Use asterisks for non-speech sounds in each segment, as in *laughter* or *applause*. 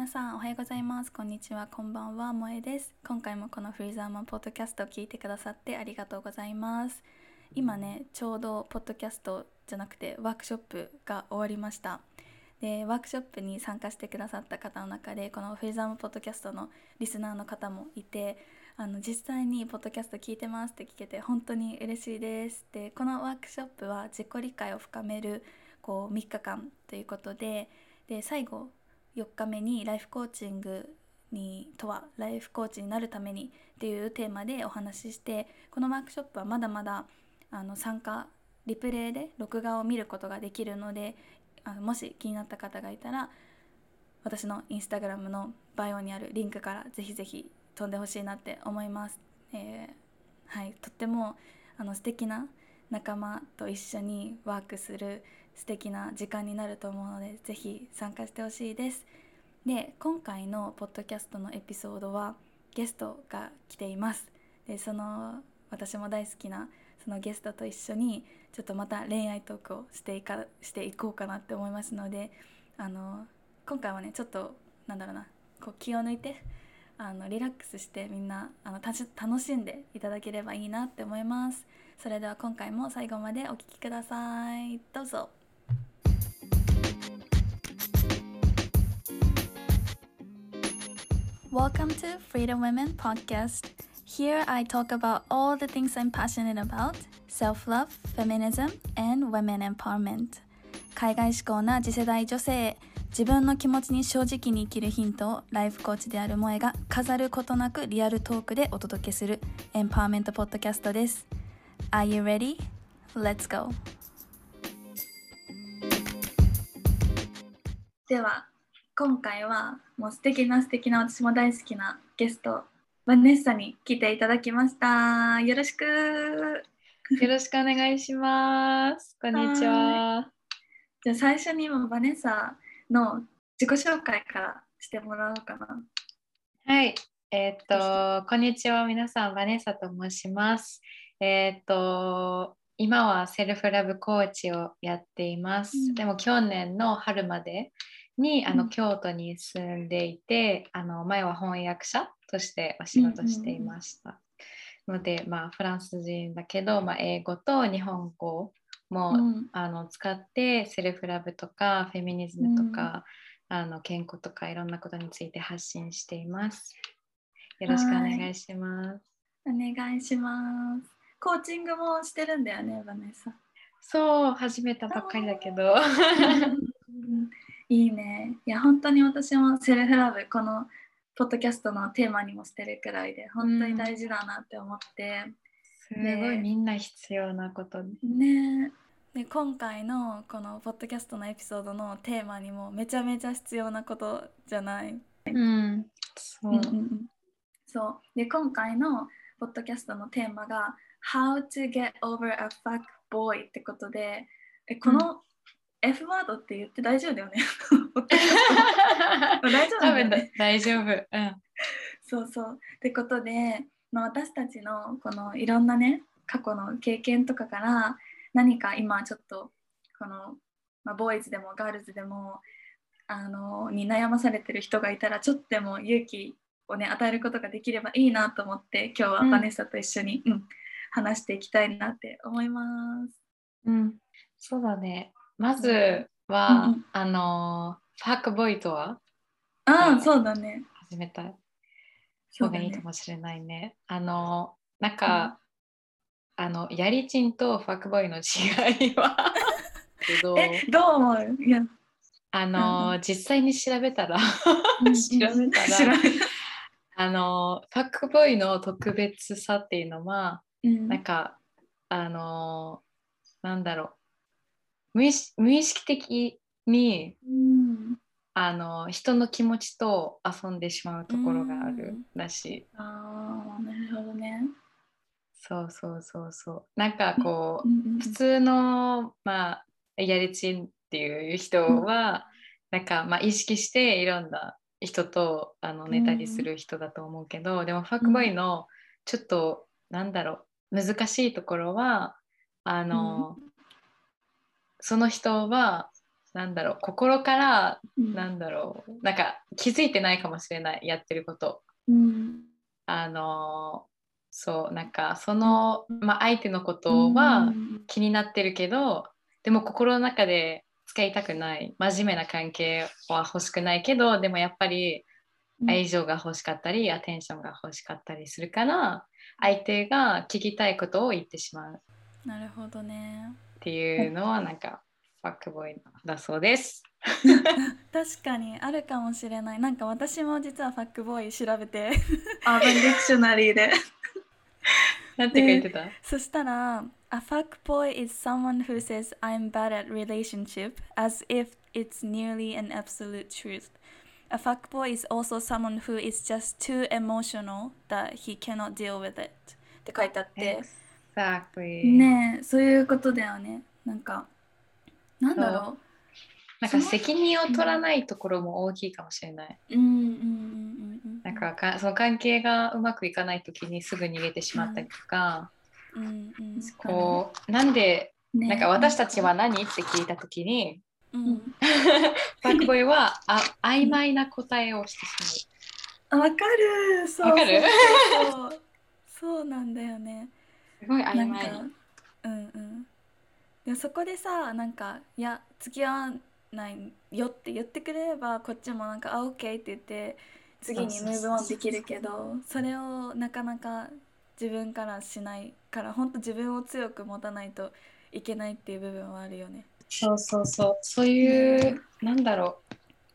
皆さんおはようございます。こんにちは。こんばんは。萌えです。今回もこのフリーザーマンポッドキャストを聞いてくださってありがとうございます。今ねちょうどポッドキャストじゃなくてワークショップが終わりました。でワークショップに参加してくださった方の中でこのフリーザーマンポッドキャストのリスナーの方もいてあの実際にポッドキャスト聞いてますって聞けて本当に嬉しいです。でこのワークショップは自己理解を深めるこう3日間ということでで最後4日目にライフコーチングにとはライフコーチになるためにっていうテーマでお話ししてこのワークショップはまだまだあの参加リプレイで録画を見ることができるのであのもし気になった方がいたら私のインスタグラムのバイオにあるリンクからぜひぜひ飛んでほしいなって思います。えー、はい、とってもあの素敵な仲間と一緒にワークする素敵な時間になると思うのでぜひ参加してほしいです。で今回のポッドキャストのエピソードはゲストが来ています。でその私も大好きなそのゲストと一緒にちょっとまた恋愛トークをしていかしていこうかなって思いますのであの今回はねちょっとなんだろうなこう気を抜いてあのリラックスしてみんなあの楽しんでいただければいいなって思います。それでは今回も最後までお聴きくださいどうぞ Welcome to Freedom Women Podcast. Here I talk about all the things I'm passionate about self love, feminism, and women empowerment. 海外志向な次世代女性自分の気持ちに正直に生きるヒントをライフコーチである萌えが飾ることなくリアルトークでお届けするエンパワーメントポッドキャストです。Are you ready? Let's go! では今回はもう素敵な素敵な私も大好きなゲストバネッサに来ていただきました。よろしく。よろしくお願いします。こんにちは。じゃあ最初にもバネッサの自己紹介からしてもらおうかな。はい。えー、っとこんにちは。皆さんバネッサと申しますえー、っと今はセルフラブコーチをやっています、うん、でも去年の春までにあの、京都に住んでいてあの前は翻訳者としてお仕事していました。ので、まあ、フランス人だけど、まあ、英語と日本語も、うん、あの使ってセルフラブとかフェミニズムとか、うん、あの健康とかいろんなことについて発信しています。よろしくお願いします。お願いします。コーチングもしてるんだよね、バネさそう、始めたばっかりだけど。*laughs* いいね。いや、本当に私もセルフラブ、このポッドキャストのテーマにもしてるくらいで、本当に大事だなって思って。すごいみんな必要なことね。で今回のこのポッドキャストのエピソードのテーマにもめちゃめちゃ必要なことじゃない。うん、そう。そうで今回のポッドキャストのテーマが How to get over a fuck boy ってことでえこの F ワードって言って大丈夫だよね？大丈夫だよね。大丈夫。うん。そうそう。ってことで、まあ、私たちのこのいろんなね過去の経験とかから何か今ちょっとこの、まあ、ボーイズでもガールズでもあのに悩まされてる人がいたらちょっとでも勇気をね与えることができればいいなと思って今日はバネッサと一緒に、うん、うん、話していきたいなって思います。うん、そうだね。まずは、うんあのファックボーイとは？ああそうだね。始めた方がいいかもしれないね。あのなんか、うん、あのやりちんとファックボーイの違いは？*laughs* どうどう思う？いや。あの、うん、実際に調べたら *laughs* 調べたら、あのファックボーイの特別さっていうのは、うん、なんかあのなんだろう。無意無意識的に、うん、あの人の気持ちと遊んでしまうところがあるらしい。ああなるほどね。そうそうそうそう。なんかこう、うんうん、普通の、まあ、やりちんっていう人は、うん、なんか、まあ、意識していろんな人とあの寝たりする人だと思うけど、うん、でもファックボーイのちょっと、うん、なんだろう難しいところはあの、その人はなんだろう心から、うん、なんだろうなんか気づいてないかもしれないやってること。うん。あのそうなんかその、まあ、相手のことは気になってるけど、でも心の中で使いたくない真面目な関係は欲しくないけどでもやっぱり愛情が欲しかったり、アテンションが欲しかったりするから相手が聞きたいことを言ってしまう。なるほどね。っていうのはなんかファックボーイだそうです。*laughs* 確かにあるかもしれない。なんか私も実はファックボーイ調べて。アーバンディクショナリーで。*laughs* なんて書いてた、そしたら A fuckboy is someone who says I'm bad at relationship as if it's nearly an absolute truth. A fuckboy is also someone who is just too emotional that he cannot deal with it. って書いてあって、Exactly. ねえそういうことだよね。なんか、なんだろなんか責任を取らないところも大きいかもしれない。う。うんうんうんうんうん。なんかかその関係がうまくいかない時にすぐ逃げてしまったりとか、うんうん、こうなんでう、ねなんか私たちは何？って聞いた時にうん、ファックボーイはあ曖昧な答えをしてしあわかる。そうわかる？そうなんだよね。まう。すごい曖昧かうんうんでもそこでさなんかいや付き合わないよって言ってくれればこっちもなんかあ OK って言って次にムーブオンできるけどそれをなかなか自分からしないから本当自分を強く持たないといけないっていう部分はあるよね。そうそうそう。そういう、なんだろ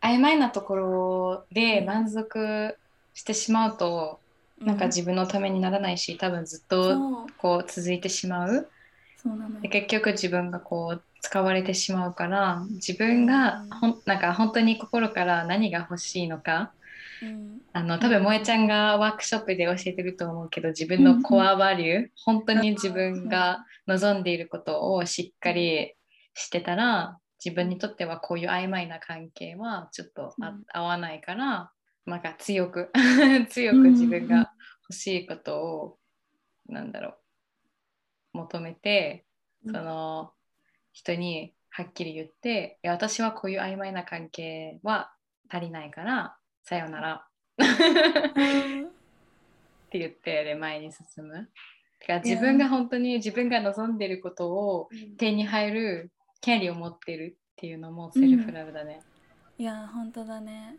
う曖昧なところで満足してしまうと、なんか自分のためにならないし多分ずっとこう続いてしまう。そうなのよ。で結局自分がこう使われてしまうから自分がうん。ほんなんか本当に心から何が欲しいのかうん。あの多分萌えちゃんがワークショップで教えてると思うけど自分のコアバリュー本当に自分が望んでいることをしっかりしてたら自分にとってはこういう曖昧な関係はちょっとあうん。合わないからなんか強く *laughs* 強く自分が欲しいことをなんだろう求めてうん。その人にはっきり言っていや私はこういう曖昧な関係は足りないからさよなら。*laughs* って言ってで前に進む。てか自分が本当に自分が望んでることを手に入る権利を持ってるっていうのも self love だね。いや本当だね。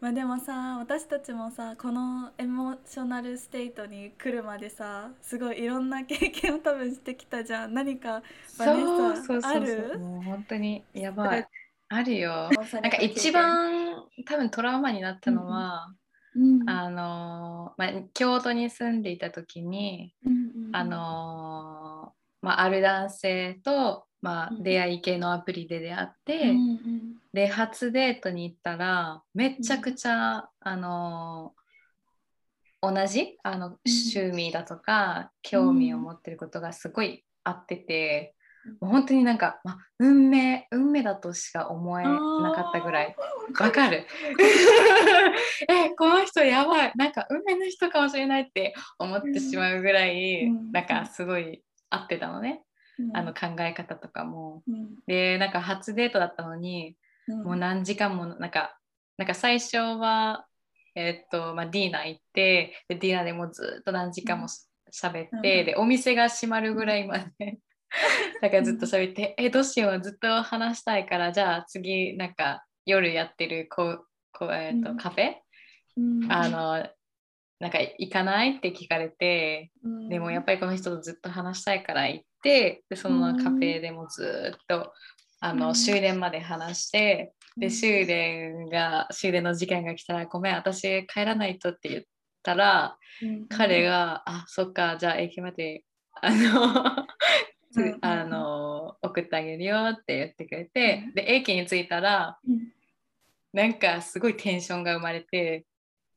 まあでもさ私たちもさこの emotional state に来るまでさすごいいろんな経験を多分してきたじゃん。何かバネそうさそうそうそう。ある？もう本当にやばい。あるよ。ななんか一、番多分トラウマになったのは、うんあのまあ、京都に住んでいた時に、うんうんうん。あのまあ、ある男性と、まあう、ん。出会い系のアプリで出会って、うんうん。で初デートに行ったらめっちゃくちゃ、あの同じ？あの趣味だとか、興味を持ってることがすごい合ってて、もう本当になんか、まあ、運命運命だとしか思えなかったぐらい。わかる？*laughs* えこの人やばい。なんか運命の人かもしれないって思ってしまうぐらい、うん。なんかすごい合ってたのね、うんあの考え方とかも。うん。でなんか初デートだったのにうん。もう何時間もなんかなんか最初はえーっとまあ、ディナー行ってでディナーでもうずっと何時間もしゃべって、うん。でお店が閉まるぐらいまで。*laughs* だからずっと喋って、えどうしようずっと話したいからじゃあ次なんか夜やってるこうこう、えーっとうん。カフェ、うん。あのなんか行かない？って聞かれて。うん。でもやっぱりこの人とずっと話したいから行ってでそのカフェでもずっとあの、うん。終電まで話してうん。で終電が終電の時間が来たら「ごめん私帰らないと」って言ったらうん。彼が「あそっかじゃあ駅まであの *laughs* あの送ってあげるよ」って言ってくれてうん。で駅に着いたらうん。なんかすごいテンションが生まれて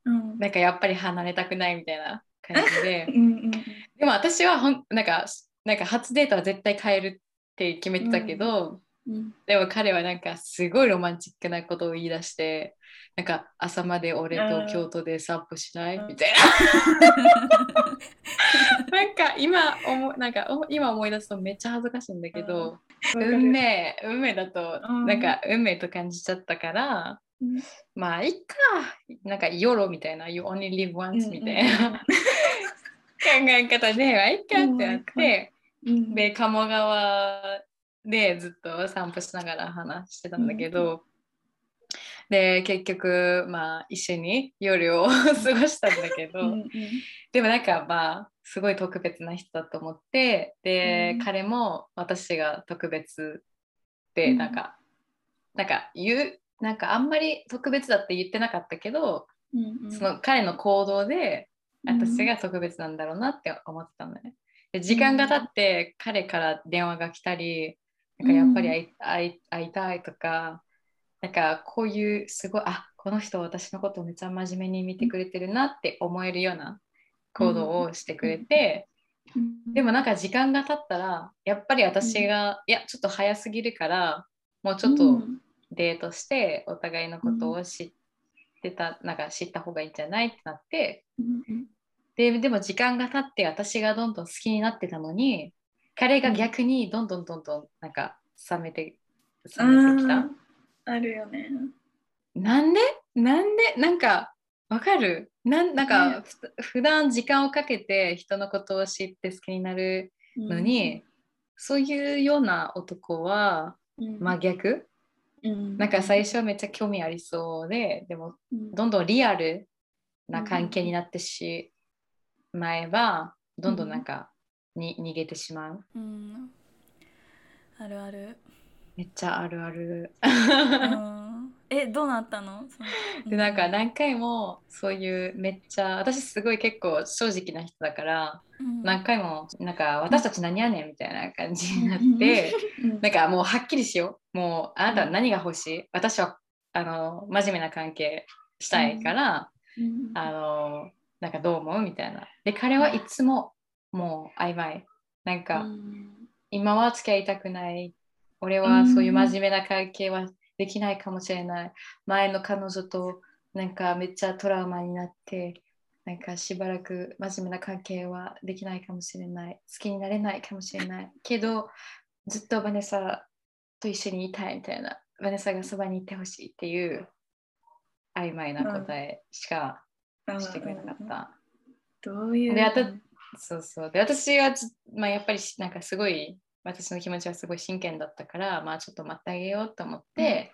うん。なんかやっぱり離れたくないみたいな感じで。*laughs* うんうんでも私はほんなんかなんか初デートは絶対変えるって決めてたけど、うん。でも彼はなんかすごいロマンチックなことを言い出してなんか朝まで俺と京都で散歩しない、うん。みたいな。なんか今思なんかお今思い出すとめっちゃ恥ずかしいんだけど、運命運命だと、うん。なんか運命と感じちゃったからうんまあいっか。なんかヨロみたいな。You only live once みたいな、考え方でまあいっかってなって、うんで鴨川でずっと散歩しながら話してたんだけど、で結局まあ一緒に夜を過ごしたんだけど、でもなんかまあすごい特別な人だと思って。で、うん。彼も私が特別でうん。なんか、なんか言うなんかあんまり特別だって言ってなかったけど、うんうん。その彼の行動でうん私が特別なんだろうなって思ってたのね。で時間が経って彼から電話が来たりなんかやっぱり会い,、会い会いたいとかなんかこういうすごいあこの人私のことをめっちゃ真面目に見てくれてるなって思えるような行動をしてくれて、うんでもなんか時間が経ったらやっぱり私が、いやちょっと早すぎるからもうちょっとデートしてお互いのことを知ってた、なんか知った方がいいんじゃないってなって。うんうんででも時間が経って私がどんどん好きになってたのに彼が逆にどんどんどんどんなんか冷めて冷めてきた、うんあるよね。なんで？なんで？なんかわかる？なんなんか、ね。ふ普段時間をかけて人のことを知って好きになるのに、そういうような男はうん、真逆、うんなんか最初はめっちゃ興味ありそうででもうんどんどんリアルな関係になってしまえば、どんどんなんかに逃げてしまう。うんあるある。めっちゃあるある。うんえどうなったの？でなんか何回もそういうめっちゃ私すごい結構正直な人だからうん。何回もなんか私たち何やねんみたいな感じになってうん。なんかもうはっきりしよう。もうあなたは何が欲しい？私はあの真面目な関係したいからうん。あのなんかどう思う？みたいな。で彼はいつももう曖昧。なんか、うん。今は付き合いたくない。俺はそういう真面目な関係はできないかもしれない。前の彼女となんかめっちゃトラウマになってなんかしばらく真面目な関係はできないかもしれない。好きになれないかもしれない。けどずっとバネサと一緒にいたいみたいな。バネサがそばにいてほしいっていう曖昧な答えしかしてくれなかった。どういう。であとそうそう。で、私は、まあ、やっぱりなん。かすごい、私の気持ちはすごい真剣だったから、まあちょっと待ってあげようと思って、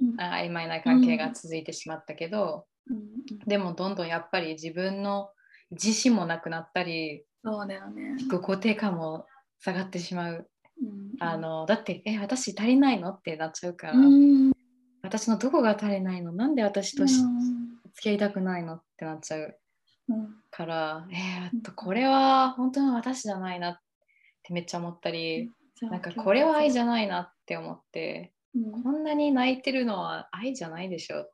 うん。あ曖昧な関係が続いてしまったけど、うん。でもどんどんやっぱり自分の自信もなくなったり、そうだよね。自己肯定感も下がってしまう。うん。あのだって、え、私足りないの？ってなっちゃうから、うん。私のどこが足りないの？なんで私とし付き合いたくないの？ってなっちゃう。うん。から、えー、あとこれは本当の私じゃないなってめっちゃ思ったり、なんかこれは愛じゃないなって思って、うん。こんなに泣いてるのは愛じゃないでしょっ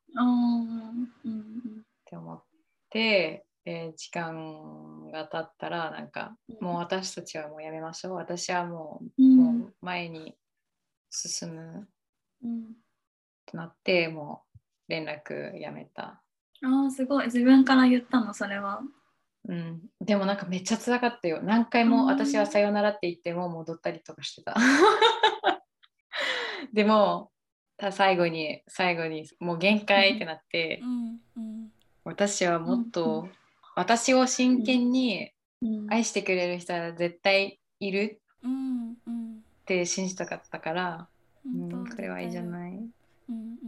て思って、で時間が経ったらなんかもう私たちはもうやめましょう。私はもう,、うん。もう前に進むうん。となって、もう連絡やめた。ああすごい。自分から言ったのそれは。うん、でもなんかめっちゃ辛かったよ。何回も私はさよならって言っても戻ったりとかしてた。*laughs* でもた最後に最後にもう限界ってなって、うんうん私はもっうんと、う私を真剣にうん愛してくれる人は絶対いるって信じたかったから、うんこれはいいじゃい。ない。うんうん。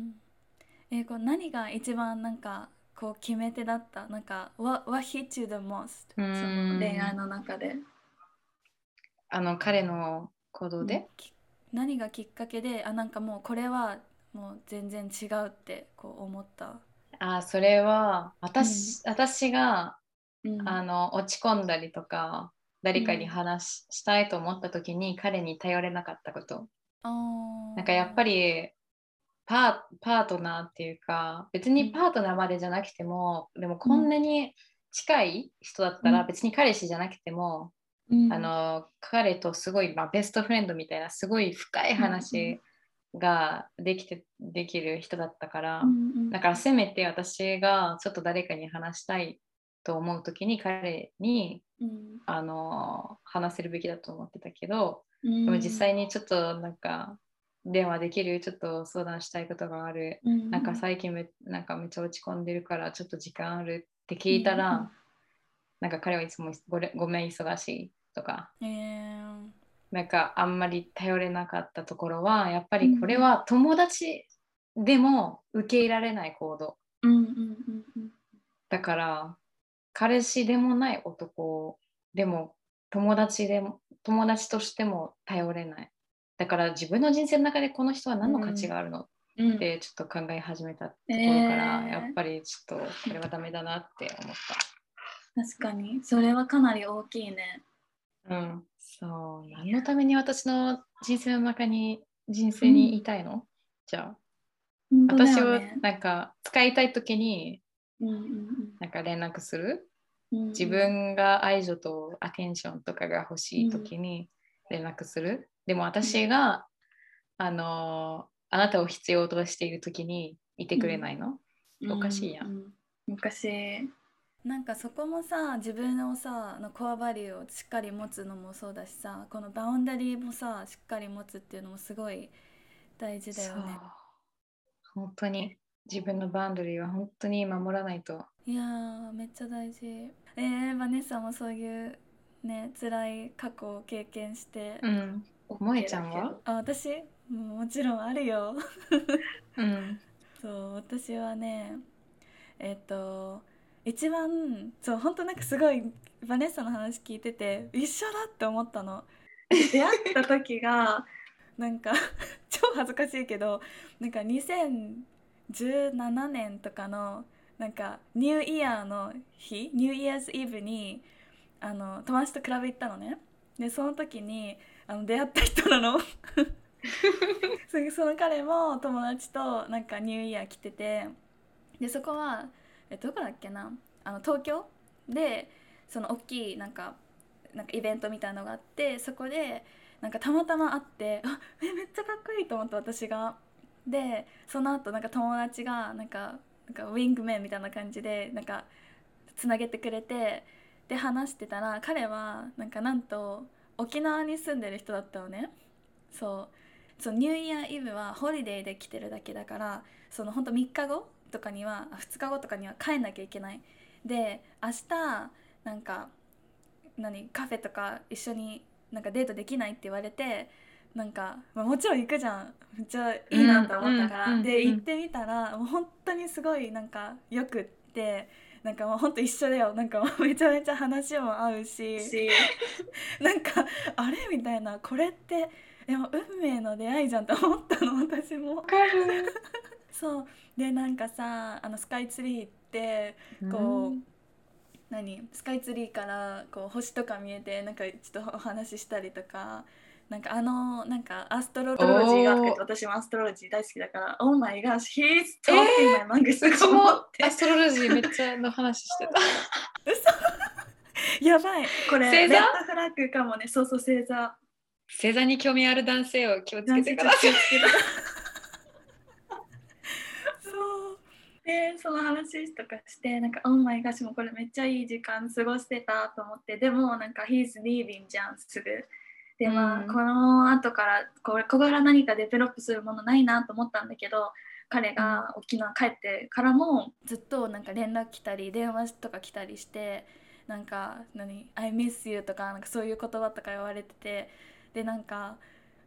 えこう何が一番なんかこう決め手だった。なんか what what hit you the most うそのん。恋愛の中で。あの彼の行動で、き何がきっかけであなんかもうこれはもう全然違うってこう思った。あそれは私,、私がうん。あの落ち込んだりとか誰かに話し,、したいと思った時に彼に頼れなかったこと。あー。なんかやっぱりパートナーっていうか別にパートナーまでじゃなくても、でもこんなに近い人だったら、うん。別に彼氏じゃなくても、うん。あの彼とすごい、まあ、ベストフレンドみたいなすごい深い話ができてできる人だったから、うんうん。だからせめて私がちょっと誰かに話したいと思う時に彼にうん。あの話せるべきだと思ってたけど、うん。でも実際にちょっとなんか電話できるちょっと相談したいことがある。なんか最近めなんかめっちゃ落ち込んでるからちょっと時間あるって聞いたら、うんなんか彼はいつもごれごめん忙しいとか。えー。なんかあんまり頼れなかったところはやっぱりこれは友達でも受け入れられない行動。うんうんうんうん。だから彼氏でもない男でも友達でも友達としても頼れないだから自分の人生の中でこの人は何の価値があるのっうん。てちょっと考え始めたところから、えー。やっぱりちょっとこれはダメだなって思っ確かに。それはかなり大きいね。た。うん、そう。何のために私の人生の中に人生にいたいの、じゃあ。本当だ私をなんか使いたい時にうんうんなんか連絡する？うん自分が愛情とアテンションとかが欲しい時に連絡する、でも私が、あのあなたを必要としている時にいてくれないの、うん。おかしいやん。うん。昔なんかそこもさ自分のさのコアバリューをしっかり持つのもそうだしさこのバウンダリーもさしっかり持つっていうのもすごい大事だよね。そう。本当に。自分のバウンドリーは本当に守らないと。いやーめっちゃ大事。えー、バネッサもそういうね辛い過去を経験して、うん萌えちゃんはあ私？ももちろんあるよ。うん。*laughs* そう私はねえっ、と一番そう本当なんかすごいバネッサの話聞いてて一緒だって思ったの。出会った時が *laughs* なんか *laughs* 超恥ずかしいけどなんか2017年とかのなんかニューイヤーの日ニューイヤーズイブにあの友達とクラブ行ったのね。でその時にあの出会った人なの？その彼も友達となんかニューイヤー来ててでそこはえどこだっけな？あの東京でその大きいなんかなんかイベントみたいのがあってそこでなんかたまたま会ってあえめっちゃかっこいいと思った私が。でその後なんか友達がなんかなんかウィングメンみたいな感じでなんかつなげてくれてで話してたら彼はなんかなんと沖縄に住んでる人だったのね。そう。そうニューイヤーイブはホリデーで来てるだけだからそのほんと3日後とかにはあ2日後とかには帰んなきゃいけない。で明日なんか何カフェとか一緒になんかデートできないって言われてなんか、まあ、もちろん行くじゃん。めっちゃいいなと思ったから、うんうんうんで行ってみたらもう本当にすごいなんかよくってなんかもう本当一緒だよ。なんか *laughs* めちゃめちゃ話も合うし。し。*laughs* なんかあれ？みたいな。これってでも運命の出会いじゃんと思ったの。私も。かる。*laughs* そう。でなんかさあのスカイツリー行ってこう、何？スカイツリーからこう星とか見えてなんかちょっとお話ししたりとかなんかあのなんかアストロロジーがあっ私もアストロジー大好きだから、Oh my gosh, he's talking my language うちとか思もってアストロロジーめっちゃの話してた。やばい。これ、星座？フラッグかもね、そうそう、星座。星座に興味ある男性を気をつけてください。*laughs* そう。で、その話とかして、なんか、Oh my gosh, もうこれめっちゃいい時間過ごしてたと思って、でも、なんか、He's leaving じゃん、すぐ。で、まあ、うん。この後から、これ、ここから何かデベロップするものないなと思ったんだけど、彼が沖縄帰ってからも、ずっとなんか連絡来たり電話とか来たりしてなんか何「I miss you」とかなんかそういう言葉とか言われててでなんか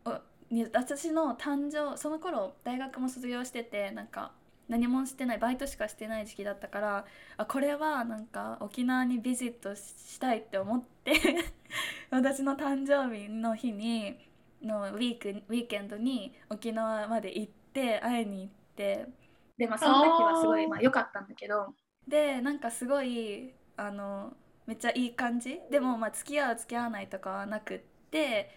おに私の誕生その頃大学も卒業しててなんか何もしてないバイトしかしてない時期だったからあこれはなんか沖縄にビジットしたいって思って *laughs* 私の誕生日の日にのウィークウィーケンドに沖縄まで行って会いに行って。で、まあ、その時はすごい、まあ、良かったんだけど、でなんかすごいあのめっちゃいい感じ？でもまあ付き合う付き合わないとかはなくって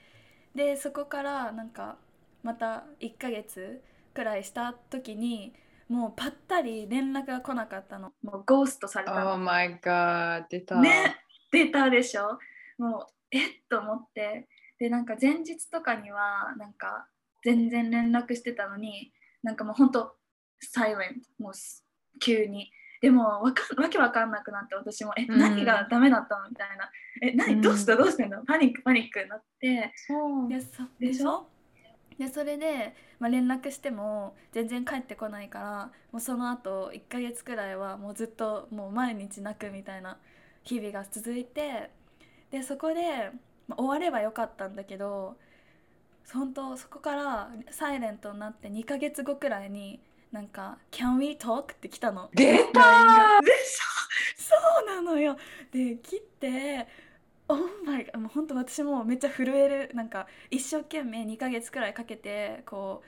でそこからなんかまた1ヶ月くらいした時にもうぱったり連絡が来なかったの。もうゴーストされた Oh の。my god 出た。ね、出たでしょ？もうえっ？と思って。でなんか前日とかにはなんか全然連絡してたのになんかもうほんとサイレントもうす急に。でもわかんわけわかんなくなって私もえ、うん。何がダメだったの？みたいな。えうん。何どうした？どうしたの？パニックパニックになって。そう。でしょ？でそれで、まあ、連絡しても全然帰ってこないからもうその後1ヶ月くらいはもうずっともう毎日泣くみたいな日々が続いてでそこで、まあ、終わればよかったんだけど本当そこからサイレントになって2ヶ月後くらいになんか「Can we talk?」って来たの。出たそうなのよで切って「オーマイもう本当私もめっちゃ震える。なんか一生懸命2ヶ月くらいかけてこ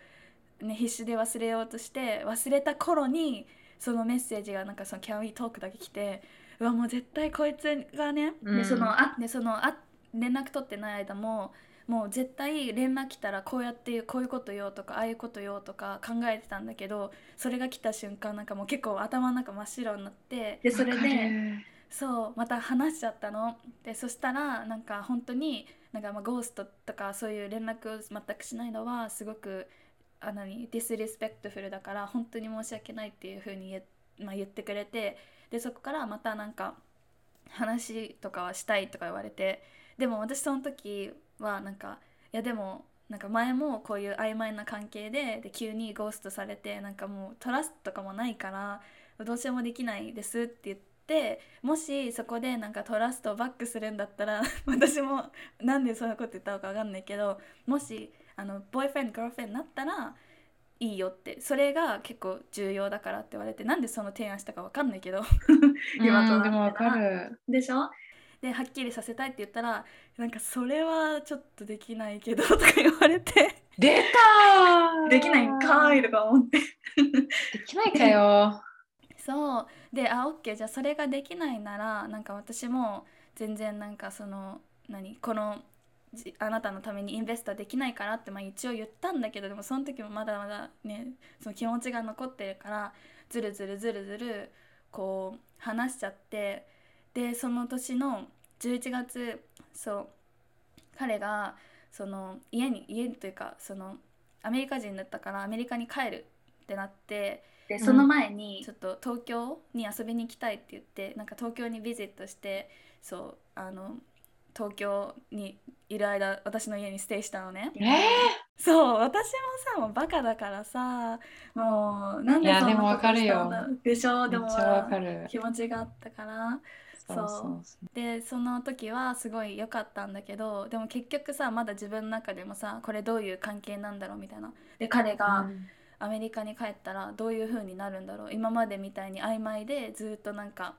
う、ね、必死で忘れようとして忘れた頃にそのメッセージがなんかその「Can we talk?」だけ来てうわもう絶対こいつがねでそのあでそのあ連絡取ってない間ももう絶対連絡来たらこうやってこういうことよとかああいうことよとか考えてたんだけどそれが来た瞬間なんかもう結構頭の中真っ白になってでそれでそうまた話しちゃったの。でそしたらなんか本当になんかまあゴーストとかそういう連絡を全くしないのはすごくあ何 disrespectful だから本当に申し訳ないっていうふうに言,、まあ、言ってくれてでそこからまたなんか話とかはしたいとか言われてでも私その時はなんかいやでもなんか前もこういう曖昧な関係でで急にゴーストされてなんかもうトラストとかもないからどうしようもできないですって言ってもしそこでなんかトラストをバックするんだったら *laughs* 私もなんでそんなこと言ったのか分かんないけどもしあのボーイフレンドガールフレンドになったらいいよって。それが結構重要だからって言われてなんでその提案したか分かんないけど。*laughs* 今とでもわかる。でしょ？ではっきりさせたいって言ったらなんかそれはちょっとできないけどとか言われて。出た *laughs* できないんかーいとか思って。できないかよそう。であオッケー。じゃあそれができないならなんか私も全然なんかその何？このあなたのためにインベストできないからってまあ一応言ったんだけどでもその時もまだまだねその気持ちが残ってるからずるずるずるずるこう話しちゃってでその年の11月そう彼がその家に家というかそのアメリカ人だったからアメリカに帰るってなってでその前にちょっと東京に遊びに行きたいって言ってなんか東京にビジットしてそうあの東京にいる間私の家にステイしたのね。えそう私もさもうバカだからさもうなんでそんなことでもわかるよ。したんだでしょー、でも気持ちがあったから。そう。でその時はすごい良かったんだけどでも結局さまだ自分の中でもさこれどういう関係なんだろうみたいな。で彼が、うんアメリカに帰ったらどういう風になるんだろう。今までみたいに曖昧でずっとなんか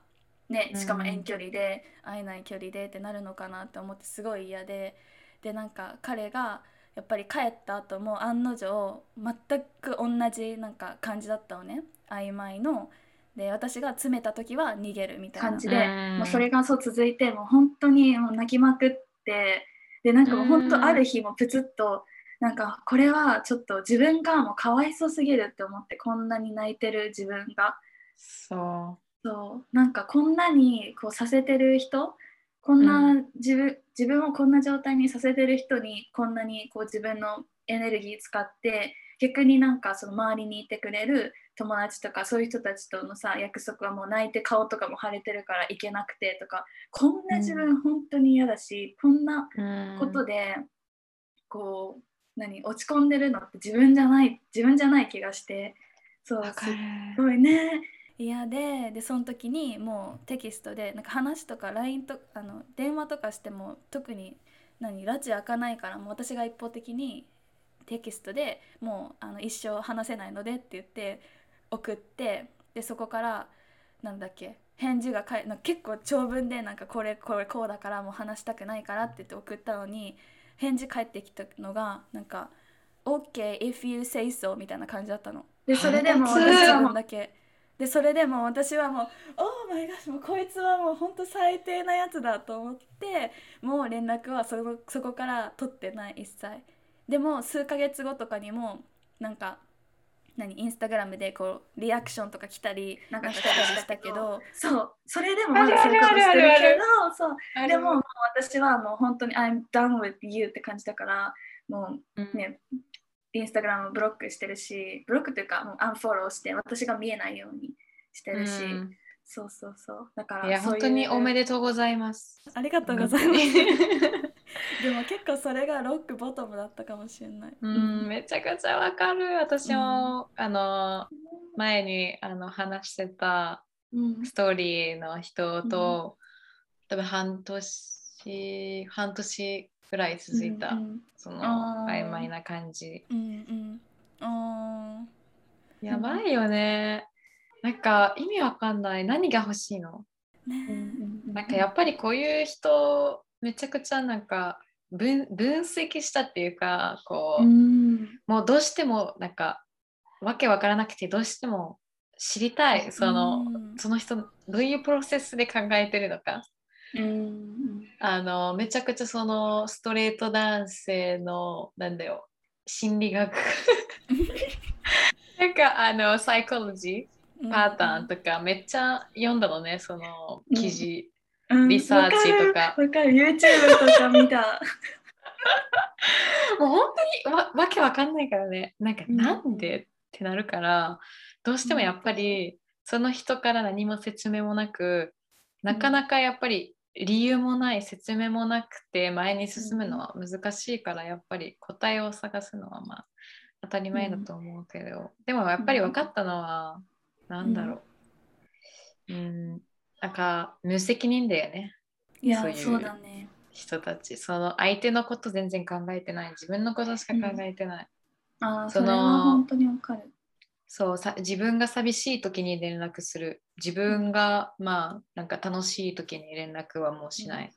ねしかも遠距離で会えない距離でってなるのかなって思ってすごい嫌で。でなんか彼がやっぱり帰った後も案の定全く同じなんか感じだったのね。曖昧の。で私が詰めた時は逃げるみたいな。感じで、うん。もうそれがそう続いてもう本当にもう泣きまくって。でなんかもう本当ある日もプツッとなんかこれはちょっと自分がもうかわいそうすぎるって思ってこんなに泣いてる自分が。そそう。なんかこんなにこうさせてる人こんなう自分,、自分をこんな状態にさせてる人にこんなにこう自分のエネルギー使って逆になんかその周りにいてくれる友達とかそういう人たちとのさ約束はもう泣いて顔とかも腫れてるから行けなくてとかこんな自分本当に嫌だし、こんなう、うんことでこう何落ち込んでるのって自分じゃない自分じゃない気がしてそうすごいね。嫌ででその時にもうテキストでなんか話とか LINE とあの電話とかしても特に何拉致開かないからもう私が一方的にテキストでもうあの一生話せないのでって言って送ってでそこからなんだっけ返事がかえなんか結構長文でなんかこれこれこうだからもう話したくないからって言って送ったのに返事返ってきたのがなんか OK if you say so みたいな感じだったの。でそれでも私はだけ。でそれでも私はもう「オーマイガッシュもうこいつはもうほんと最低なやつだ」と思ってもう連絡はそのそこから取ってない一切。でも数ヶ月後とかにもなんか何インスタグラムでこうリアクションとか来たりなんんかしたりしたけど。そうそれでもまだそういうことしてるあるあるある。けどそう。あるでももう私はもう本当に I'm done with you って感じだからもうん。うねインスタグラムブロックしてるしブロックというかもうアンフォローして私が見えないようにしてるし、うんそうそうそう。だからいや、本当におめでとうございます。ありがとうございます。*laughs* でも結構それがロックボトムだったかもしれない。うん、めちゃくちゃわかる。私も、あの、前にあの話してたうん。ストーリーの人と、多分半年、半年ぐらい続いた、うんそのあー。曖昧な感じ。うんうん。あやばいよね。なんか意味わかんない。何が欲しいの？ーねなんかやっぱりこういう人、めちゃくちゃなんか分分析したっていうか、こう、うん。もうどうしてもなんかわけわからなくてどうしても知りたいその,、うん。その人どういうプロセスで考えてるのか。うん。あのめちゃくちゃそのストレート男性のなんだよ心理学。*laughs* なんかあのサイコロジーパターンとかめっちゃ読んだのねその記事、うん。リサーチとか。わかる YouTube とか見た。*laughs* もう本当にわわけわかんないからね。なんかうん。なんでってなるからどうしてもやっぱりその人から何も説明もなくなかなかやっぱり理由もない説明もなくて前に進むのは難しいからやっぱり答えを探すのはまあ当たり前だと思うけど。でもやっぱり分かったのはなんだろう。うん。なんか無責任だよね。いやそうだね。人たち。その相手のこと全然考えてない。自分のことしか考えてない、そのあーそれは本当にわかる。そうさ自分が寂しい時に連絡する。自分がまあなんか楽しい時に連絡はもうしない。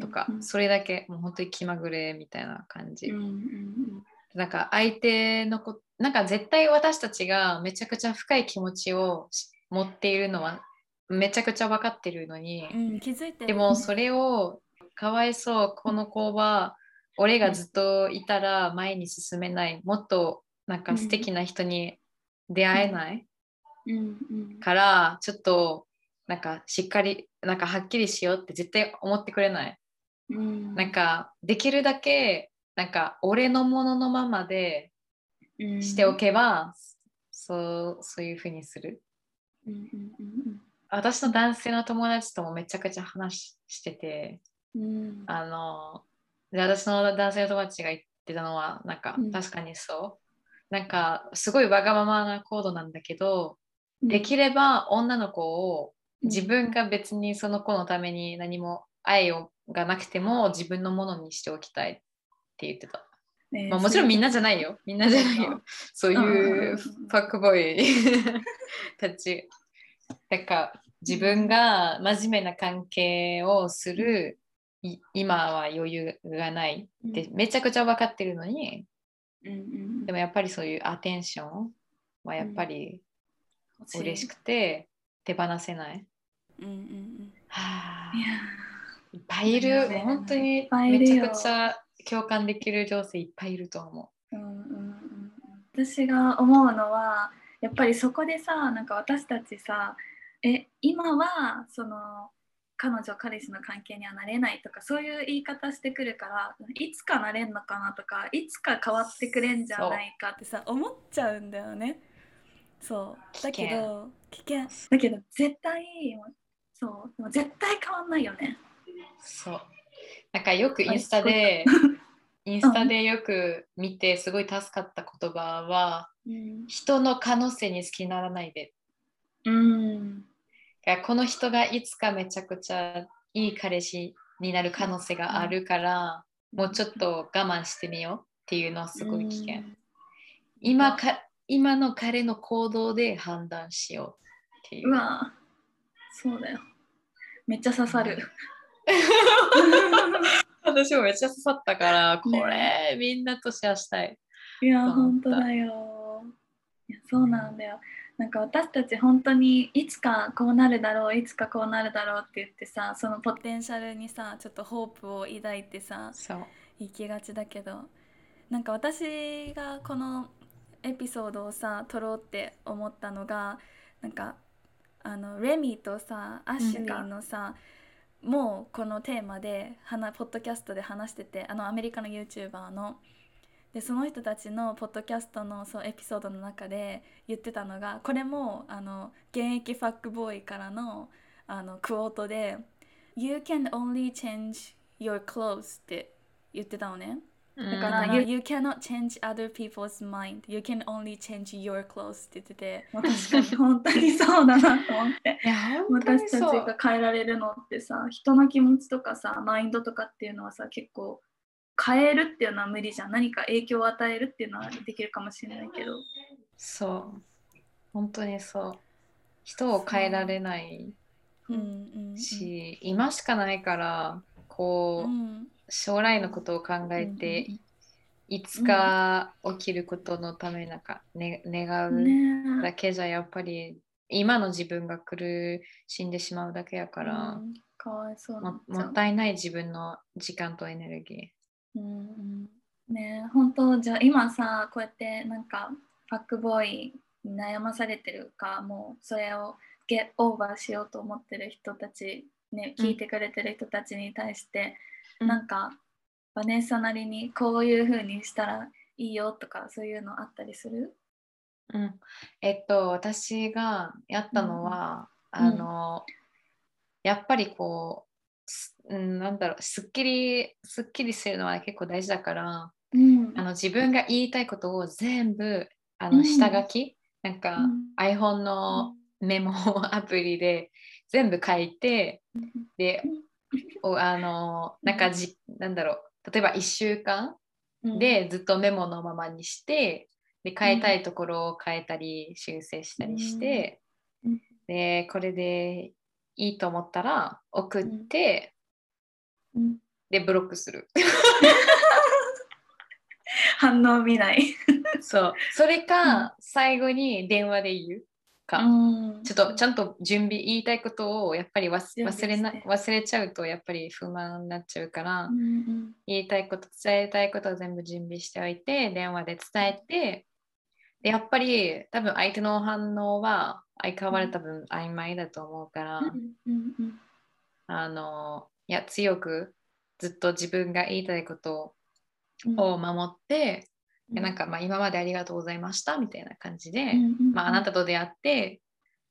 とか、うん。それだけもう本当に気まぐれみたいな感じ、うんうんなんか相手のこなんか絶対私たちがめちゃくちゃ深い気持ちをし持っているのはめちゃくちゃ分かってるのに、うん、気づいてる。でもそれをかわいそうこの子は俺がずっといたら前に進めないもっとなんか素敵な人に出会えないからちょっとなんかしっかりなんかはっきりしようって絶対思ってくれない。うん。なんかできるだけなんか俺のもののままでうん。しておけば、そうそういうふうにする。うんうん私の男性の友達ともめちゃくちゃ話しててうん。うん。あので私の男性の友達が言ってたのはなんか、うん。確かにそう。なんかすごいわがままな行動なんだけど、うん。できれば女の子をうん。自分が別にその子のために何も愛をがなくても自分のものにしておきたい。って言ってた、ねまあ、もちろんみんなじゃないよ。みんなじゃないよ。そういうファックボーイたち。だから自分が真面目な関係をするい今は余裕がない。ってめちゃくちゃ分かってるのにうんうんでもやっぱりそういうアテンションはやっぱり嬉しくて手放せない。うんうんうん。はあ。いやいっぱいいる。本当にめちゃくちゃ共感できる女性いっぱいいると思うんうんうん私が思うのはやっぱりそこでさなんか私たちさえ今はその彼女彼氏の関係にはなれないとかそういう言い方してくるからいつかなれんのかなとかいつか変わってくれんじゃないかってさ思っちゃうんだよねそうだけど危険だけど絶対そう絶対変わんないよね。う。そう。なんかよくインスタで、インスタでよく見てすごい助かった言葉は、うん人の可能性に好きにならないで。うんこの人がいつかめちゃくちゃいい彼氏になる可能性があるから、もうちょっと我慢してみようっていうのはすごい危険。今か今の彼の行動で判断しようっていうう。わそうだよめっちゃ刺さる。*laughs* 私もめっちゃ刺さったから、これ、みんなとシェアしたい。いや本当だよいやそうなんだよなんか私たち本当にいつかこうなるだろういつかこうなるだろうって言ってさそのポポテンシャルにさちょっとホープを抱いてさそう。行きがちだけどなんか私がこのエピソードをさ撮ろうって思ったのがなんかあのレミとさアシュリーのさ、もうこのテーマで話ポッドキャストで話しててあのアメリカの YouTuber のでその人たちのポッドキャストのそうエピソードの中で言ってたのがこれもあの現役ファックボーイからのあのクオートで「You can only change your clothes」って言ってたのね。だから、うん you, you cannot change other people's mind. You can only change your clothes って言ってて。まあ確かに本当にそうだなと思って。私たちが変えられるのってさ人の気持ちとかさマインドとかっていうのはさ結構変えるっていうのは無理じゃん。何か影響を与えるっていうのはできるかもしれないけど。そう。本当にそう。人を変えられないうんうんうん、し、今しかないからこう、うん将来のことを考えて、いつか起きることのためなんか、ね、願うね。だけじゃやっぱり今の自分が苦しんでしまうだけやから、うんかわいそうな。もったいない自分の時間とエネルギうんうん。ね本当じゃあ今さこうやってなんかファックボーイに悩まされてるかもうそれをゲオーバーしようと思ってる人たちねうん。聞いてくれてる人たちに対して、うんなんかバネッサなりにこういう風にしたらいいよとかそういうのあったりする？ー、うん、えっと私がやったのは、うん。あのやっぱりこうすうん、なんだろうすっきりすっきりするのは結構大事だからうん。あの自分が言いたいことを全部あのうん。下書き、なんか、うん。iPhone のメモアプリで全部書いてで *laughs* おあのなんかじなんだろう。例えば1週間うん。でずっとメモのままにしてで変えたいところを変えたり修正したりして、うん。でこれでいいと思ったら送って、うん。でブロックする。*laughs* 反応見ない、*laughs* そう。それか、最後に電話で言うか、うん。ちょっとちゃんと準備言いたいことをやっぱり忘れな忘れちゃうとやっぱり不満になっちゃうから、うんうん言いたいこと伝えたいことを全部準備しておいて電話で伝えてでやっぱり多分相手の反応は相変わらず多分曖昧だと思うから、あのいや強くずっと自分が言いたいことうん。を守って、うん。でなんかまあ今までありがとうございましたみたいな感じで、うんうんまあ、あなたと出会って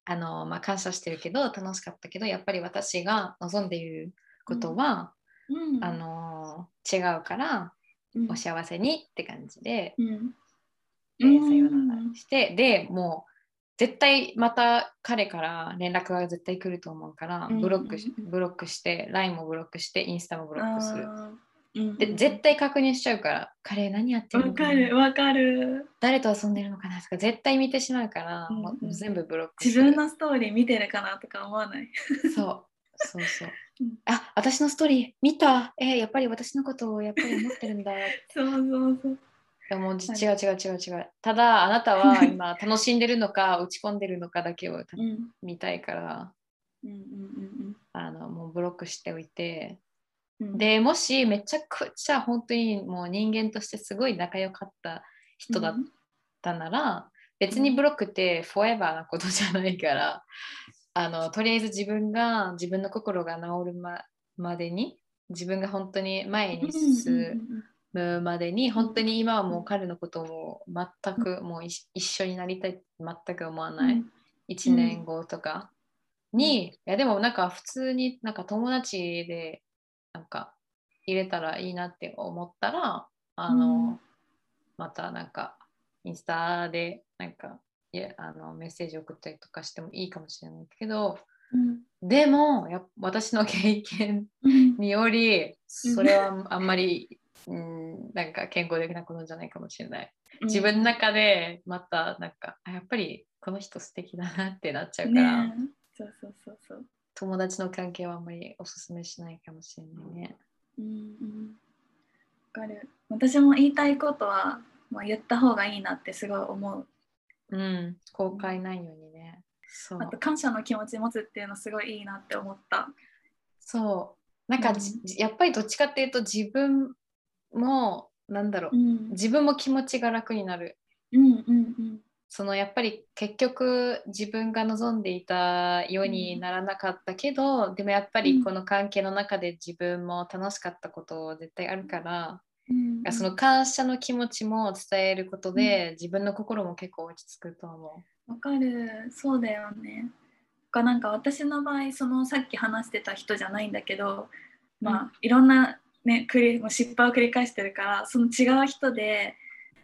あの、まあ、感謝してるけど楽しかったけどやっぱり私が望んでいることは、うん。あの違うからうん。お幸せにって感じで、うん。でさよならしてでもう絶対また彼から連絡が絶対来ると思うからうんブロックブロックして LINE もブロックしてインスタもブロックする。で絶対確認しちゃうから彼何やってるわかのかなるわかる。誰と遊んでるのかな？とか絶対見てしまうから、うんもう全部ブロック自分のストーリー見てるかなとか思わない？そう。そうそう。*laughs* うん。あ私のストーリー見た？えーやっぱり私のことをやっぱり思ってるんだ。*laughs* そうそうそう。でもはい。違う違う違う違う。ただあなたは *laughs* 今楽しんでるのか打ち込んでるのかだけをたうん。見たいから。うんうん。あのもうブロックしておいて。でもしめちゃくちゃ本当にもう人間としてすごい仲良かった人だったなら、別にブロックってフォーエバーなことじゃないから、あのとりあえず自分が自分の心が治るままでに自分が本当に前に進むまでに、本当に今はもう彼のことを全くもう一一緒になりたいって全く思わない、1年後とかに、いやでもなんか普通になんか友達でなんか入れたらいいなって思ったらあの、うん。またなんかインスタでなんかいやあのメッセージ送ったりとかしてもいいかもしれないけどうん。でもや私の経験うんによりそれはあんまり、うん、なんか健康的なことじゃないかもしれない。自分の中でまたなんかあやっぱりこの人素敵だなってなっちゃうから、ねえ。そうそうそうそう友達の関係はあんまりおすすめしないかもしれないね。うんうん。わかる。私も言いたいことは、まあ、言った方がいいなってすごい思う。うん、公開ないようにね。そう。あと感謝の気持ち持つっていうのすごいいいなって思った。そう。なんかじ、やっぱりどっちかっていうと自分もなんだろう、うん。自分も気持ちが楽になる。うんうんうんそのやっぱり結局自分が望んでいたようにならなかったけど、でもやっぱりこの関係の中で自分も楽しかったこと絶対あるから、うんその感謝の気持ちも伝えることで、自分の心も結構落ち着くと思わかる。そうだよね。かなんか私の場合そのさっき話してた人じゃないんだけどまあ、うん。いろんな、ね、繰りもう失敗を繰り返してるからその違う人で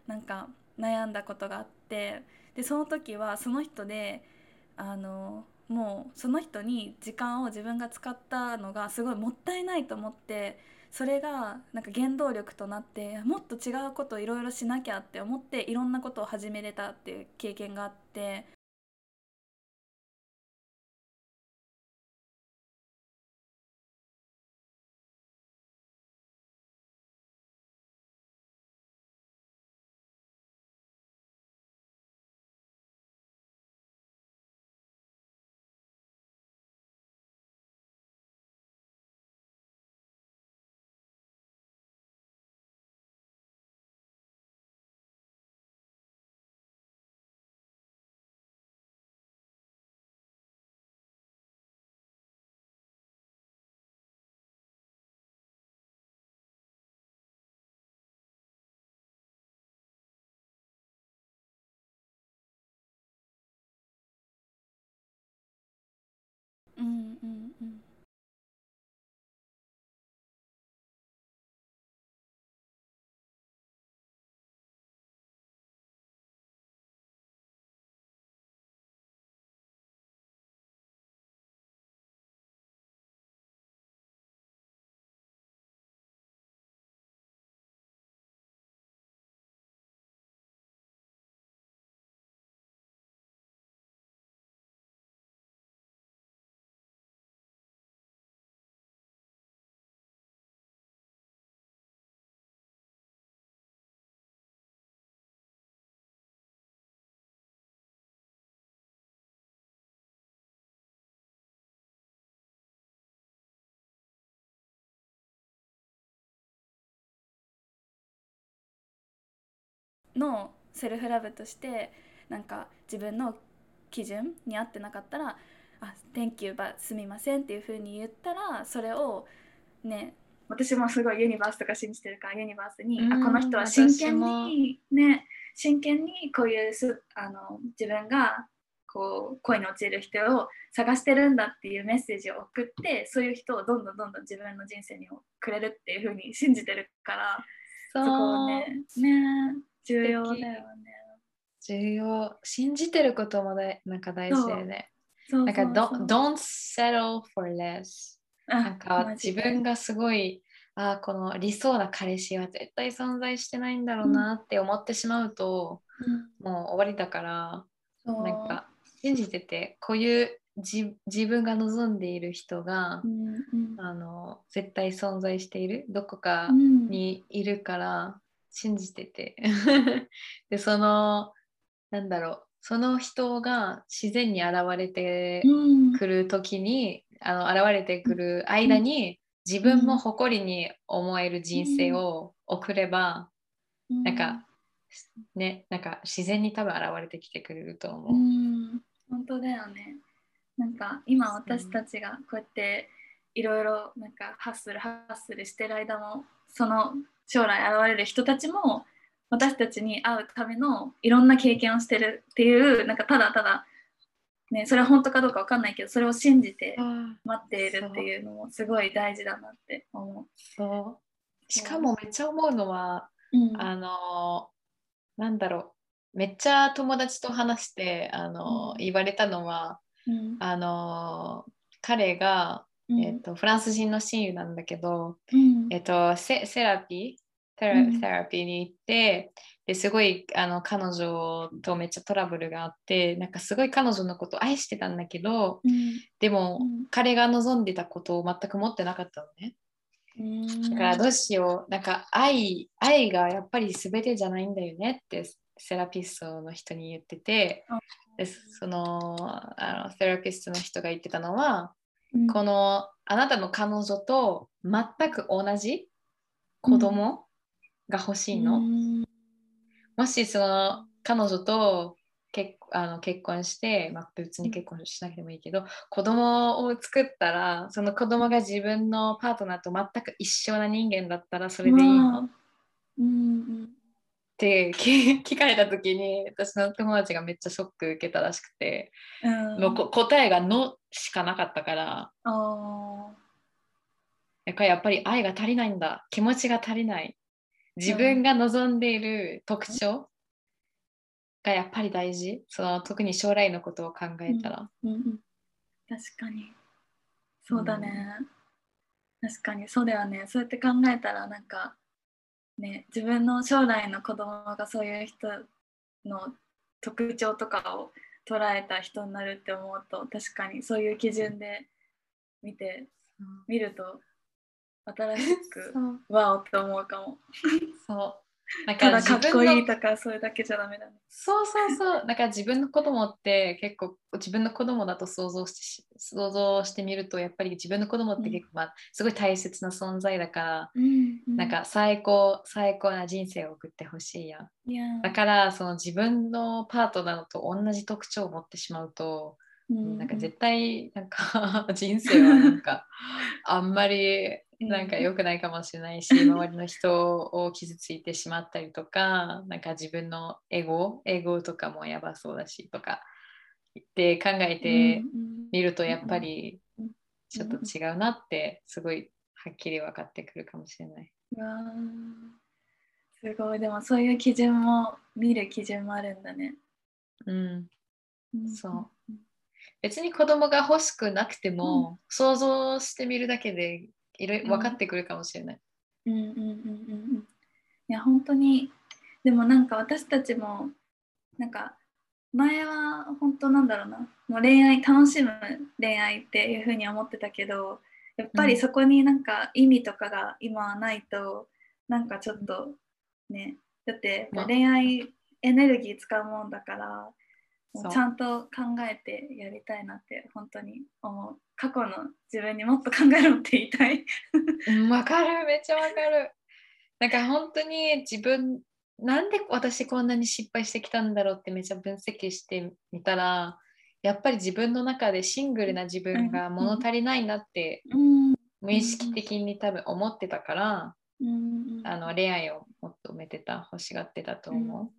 なんか悩んだことがあってでその時はその人であのもうその人に時間を自分が使ったのがすごいもったいないと思ってそれがなんか原動力となってもっと違うことをいろいろしなきゃって思っていろんなことを始めれたっていう経験があってうんうのセルフラブとしてなんか自分の基準に合ってなかったら「あ Thank you ばすみません」っていうふうに言ったらそれをね私もすごいユニバースとか信じてるからユニバースに、うんあこの人は真剣私にね真剣にこういうすあの自分がこう恋に陥る人を探してるんだっていうメッセージを送ってそういう人をどんどんどんどん自分の人生にくれるっていうふうに信じてるからう。そこをねね重要だよね。重要。信じてることもだいなんか大事だよね。なんか don't, settle for less。あなんか自分がすごいあーこの理想な彼氏は絶対存在してないんだろうなって思ってしまうと、うんもう終わりだからなんか信じててこういう自自分が望んでいる人がう、んうんあの絶対存在しているどこかうんにいるから信じてて。*laughs* でそのなんだろう。その人が自然に現れてうん。くる時にあの現れてくる間に自分も誇りに思える人生を送れば、なんかねなんか自然に多分現れてきてくれると思う。うん。本当だよね。なんか今私たちがこうやっていろいろなんかハッスルハッスルしてる間もその将来現れる人たちも私たちに会うためのいろんな経験をしてるっていうなんかただただねそれは本当かどうかわかんないけどそれを信じて待っているっていうのもすごい大事だなって思そう。しかもめっちゃ思うのは、う。うん。あのなんだろう。めっちゃ友達と話してあの、うん。言われたのはうん。あの彼が、うん。えっとフランス人の親友なんだけど、うん。えっと、セセラピーテラ,、ラピーに行ってですごいあの彼女とめっちゃトラブルがあってなんかすごい彼女のことを愛してたんだけどうん。でも、うん。彼が望んでたことを全く持ってなかったのね。うん。だからどうしようなんか愛愛がやっぱり全てじゃないんだよねってセラピストの人に言っててあ。でそのあのセラピストの人が言ってたのはうんこのあなたの彼女と全く同じ子供が欲しいの、うん。もしその彼女と結あの結婚して、まあ、別に結婚しなくてもいいけど子供を作ったらその子供が自分のパートナーと全く一緒な人間だったらそれでいいの。うんうん。って聞 *laughs* 聞かれた時に私の友達がめっちゃショック受けたらしくて、うん。もうこ答えが「の」しかなかったから。あだからやっぱり愛が足りないんだ。気持ちが足りない。自分が望んでいる特徴がやっぱり大事。その特に将来のことを考えたら、ーうんうん。確かに。そうだね、確かに。そうだよね。そうやって考えたらなんかね自分の将来の子供がそういう人の特徴とかを捉えた人になるって思うと確かにそういう基準で見て見ると新しく *laughs* わおって思うかも。そうなんただ自分かっこいいのとかそれだけじゃダメだ。ねそうそうそう。だから自分の子供って結構自分の子供だと想像してし想像してみるとやっぱり自分の子供って結構、まあ、すごい大切な存在だから、なんか最高最高な人生を送ってほしいやん。だからその自分のパートナーと同じ特徴を持ってしまうと、なんか絶対なんか *laughs* 人生はなんかあんまりなんか良くないかもしれないし、周りの人を傷ついてしまったりとか、なんか自分のエゴ、エゴとかもやばそうだしとかって考えてみるとやっぱりちょっと違うなってすごいはっきり分かってくるかもしれない。すごい。でもそういう基準も見る基準もあるんだね。うん、うん。そう。別に子供が欲しくなくても、想像してみるだけでいろいろ分かってくるかもしれない。うんうんうんうんうん。いや本当に。でもなんか私たちもなんか前は本当なんだろうな。もう恋愛楽しむ恋愛っていうふうに思ってたけどやっぱりそこになんか意味とかが今はないとなんかちょっとねだってまあ。恋愛エネルギー使うもんだからちゃんと考えてやりたいなって本当に思う過去の自分にもっと考えろって言いたい。うんわかるめっちゃわかる。なんか本当に自分なんで私こんなに失敗してきたんだろうってめっちゃ分析してみたらやっぱり自分の中でシングルな自分が物足りないなってうん無意識的に多分思ってたからうんあの恋愛を求めてた欲しがってたと思う。うん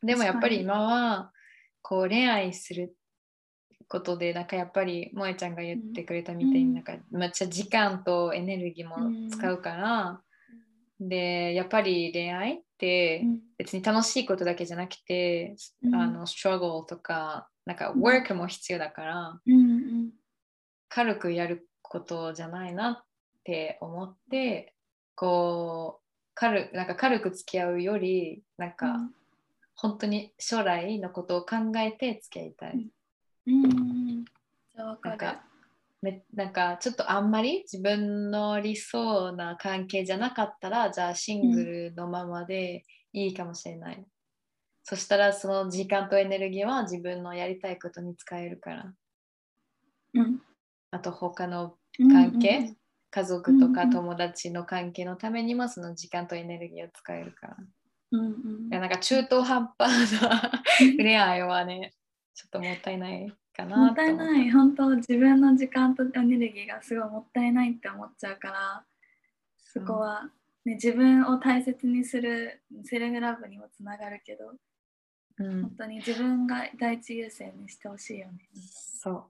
でもやっぱり確今はこう恋愛することでなんかやっぱり萌ちゃんが言ってくれたみたいにうん。なんかめっちゃ時間とエネルギーも使うから、でやっぱり恋愛ってうん。別に楽しいことだけじゃなくて、うん。あの struggle とかなんかうん。work も必要だから、軽くやることじゃないなって思ってこう軽なんか軽く付き合うよりなんか、うん。本当に将来のことを考えて付き合いたい。うんなんかめなんかちょっとあんまり自分の理想な関係じゃなかったらじゃあシングルのままでいいかもしれない。そしたらその時間とエネルギーは自分のやりたいことに使えるから。うん。あと他のうん関係、うん。家族とかうんうん友達の関係のためにもその時間とエネルギーを使えるから。うんうんいやなんか中途半端な *laughs* 恋愛はね、ちょっともったいないかなもったいない本当自分の時間とエネルギーがすごいもったいないって思っちゃうからそこは、ね、自分を大切にするセルフラブにもつながるけどうん本当に自分が第一優先にしてほしいよね。そう。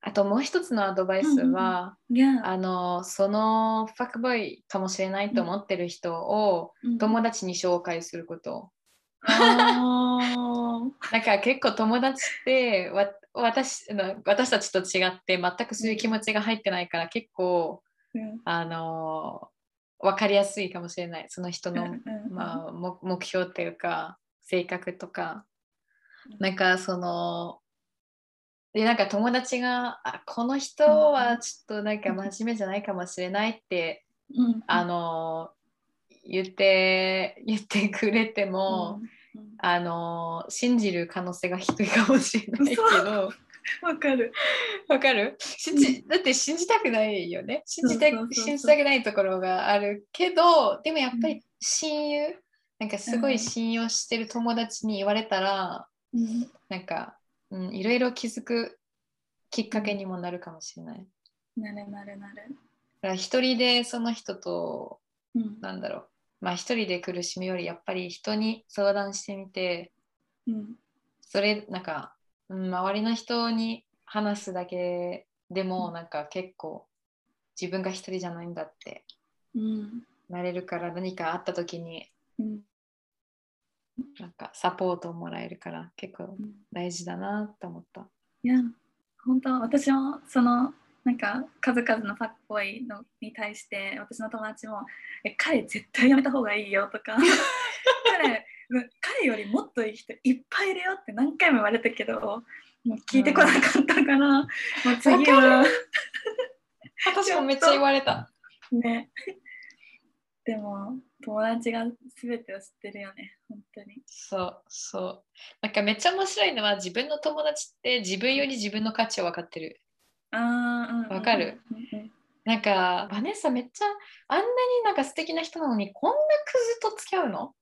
あともう一つのアドバイスは、いや、あのそのファックボーイかもしれないと思ってる人をうん友達に紹介すること。なんか結構友達ってわ私あの私たちと違って全くそういう気持ちが入ってないから結構うん。あの分かりやすいかもしれない。その人の、まあ、目目標っていうか性格とか。なんかそのでなんか友達があこの人はちょっとなんか真面目じゃないかもしれないってうん。あの言って言ってくれても、うんあの信じる可能性が低いかもしれないけど。わかる。わかる？信じだって信じたくないよね。信じた信じたくないところがあるけどでもやっぱり親友、なんかすごい信用してる友達に言われたら、うん。なんか、うん、いろいろ気づくきっかけにもなるかもしれない。なるなるなる。だから一人でその人とうん。なんだろうまあ一人で苦しむよりやっぱり人に相談してみてうん。それなんか、うん、周りの人に話すだけでもなんか結構自分が一人じゃないんだってうん。なれるから何かあった時にうん。なんかサポートをもらえるから結構うん。大事だなって思った。いや本当私もそのなんか数々のファックボーイのに対して私の友達も「え彼絶対やめた方がいいよ」とか。*laughs* 彼うん彼よりもっといい人いっぱいいるよって何回も言われたけどもう聞いてこなかったから、もう次は。私もめっちゃ言われた。ね。でも友達が全てを知ってるよね。本当に。そうそう。なんかめっちゃ面白いのは自分の友達って自分より自分の価値を分かってる。わかるなんかバネッサめっちゃあんなになんか素敵な人なのにこんなクズと付き合うの？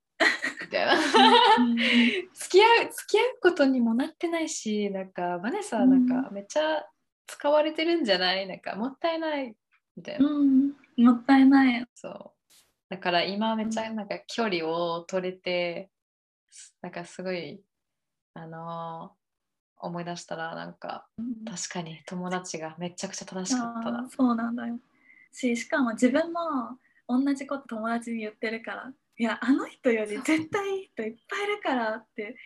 みたいな。付き合う付き合うことにもなってないしなんかバネッサはなんかめっちゃ使われてるんじゃない？なんかもったいないみたいな。うん、もったいない。そう。だから今めっちゃなんか距離を取れて、なんかすごい、あのー思い出したらなんか確かに友達がめちゃくちゃ正しかったな。そうなんだよ。し、しかも自分も同じこと友達に言ってるから、いや、あの人より絶対いい人いっぱいいるからって、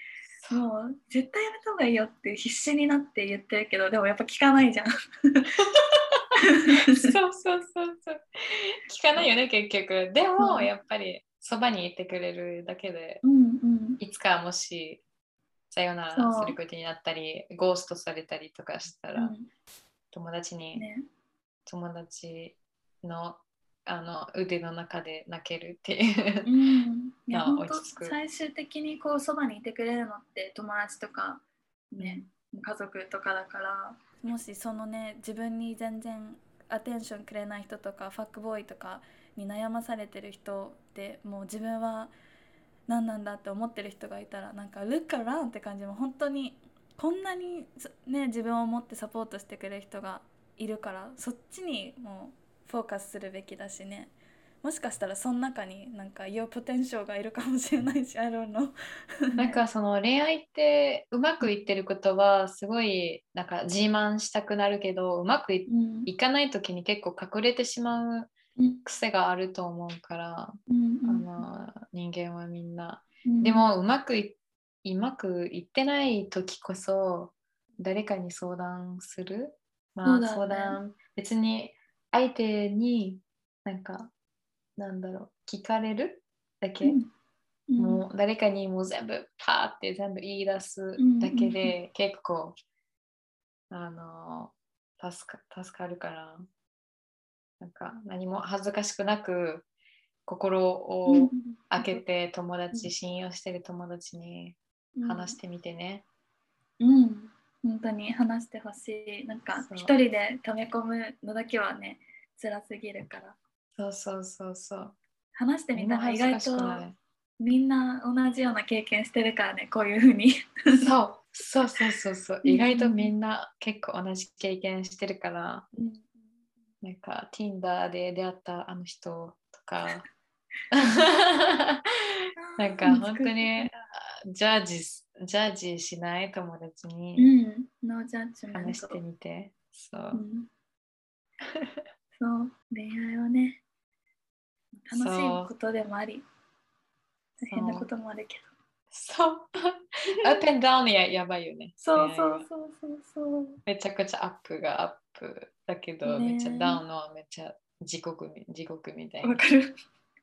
もう絶対やめた方がいいよって必死になって言ってるけど、でもやっぱ聞かないじゃん。*laughs* そうそうそうそう。聞かないよね結局。でもうんやっぱりそばにいてくれるだけで、うんうん。いつかもしさよならすることになったり、ゴーストされたりとかしたら、うん。友達に、ね、友達のあの腕の中で泣けるっていうう。ん、いやあ本当落ち着く。最終的にこうそばにいてくれるのって友達とか、ね、家族とかだから。もしそのね自分に全然アテンションくれない人とかファックボーイとかに悩まされてる人でもう自分は何なんだって思ってる人がいたらなんか「ルッカラン」って感じも本当にこんなにそね自分を持ってサポートしてくれる人がいるからそっちにもうフォーカスするべきだしね。もしかしたらその中になんか Your potential がいるかもしれないし I don't know なんかその恋愛ってうまくいってることはすごいなんか自慢したくなるけどうまくいうん。いかない時に結構隠れてしまううん癖があると思うから、うんあの人間はみんな。うん。でもうまくいうまくいってない時こそ誰かに相談する？まあ、ね。相談。別に相手になんかなんだろう聞かれるだけ、うん。うん。もう誰かにもう全部パーって全部言い出すだけで結構あの助か助かるからなんか何も恥ずかしくなく心を開けて友達信用してる友達に話してみてね。うん、本当に話してほしい。なんか一人で溜め込むのだけはね、辛すぎるから。そうそうそうそう。話してみたら意外と。みんな同じような経験してるからね、こういうふうに。そうそうそうそうそう。うん意外とみんな結構同じ経験してるから、うんなんか Tinder で出会ったあの人とか、*laughs* なんか本当にあジャッジジャッジしない友達うに話して。みて。そうう。んそう、恋愛はね、楽しいことでもあり、大変なこともあるけど。そう。アップ and ダウンややばいよね。そうそうそうそうそう。めちゃくちゃアップがアップだけど、ねめっちゃダウンのはめっちゃ地獄み地獄みたいな。わかる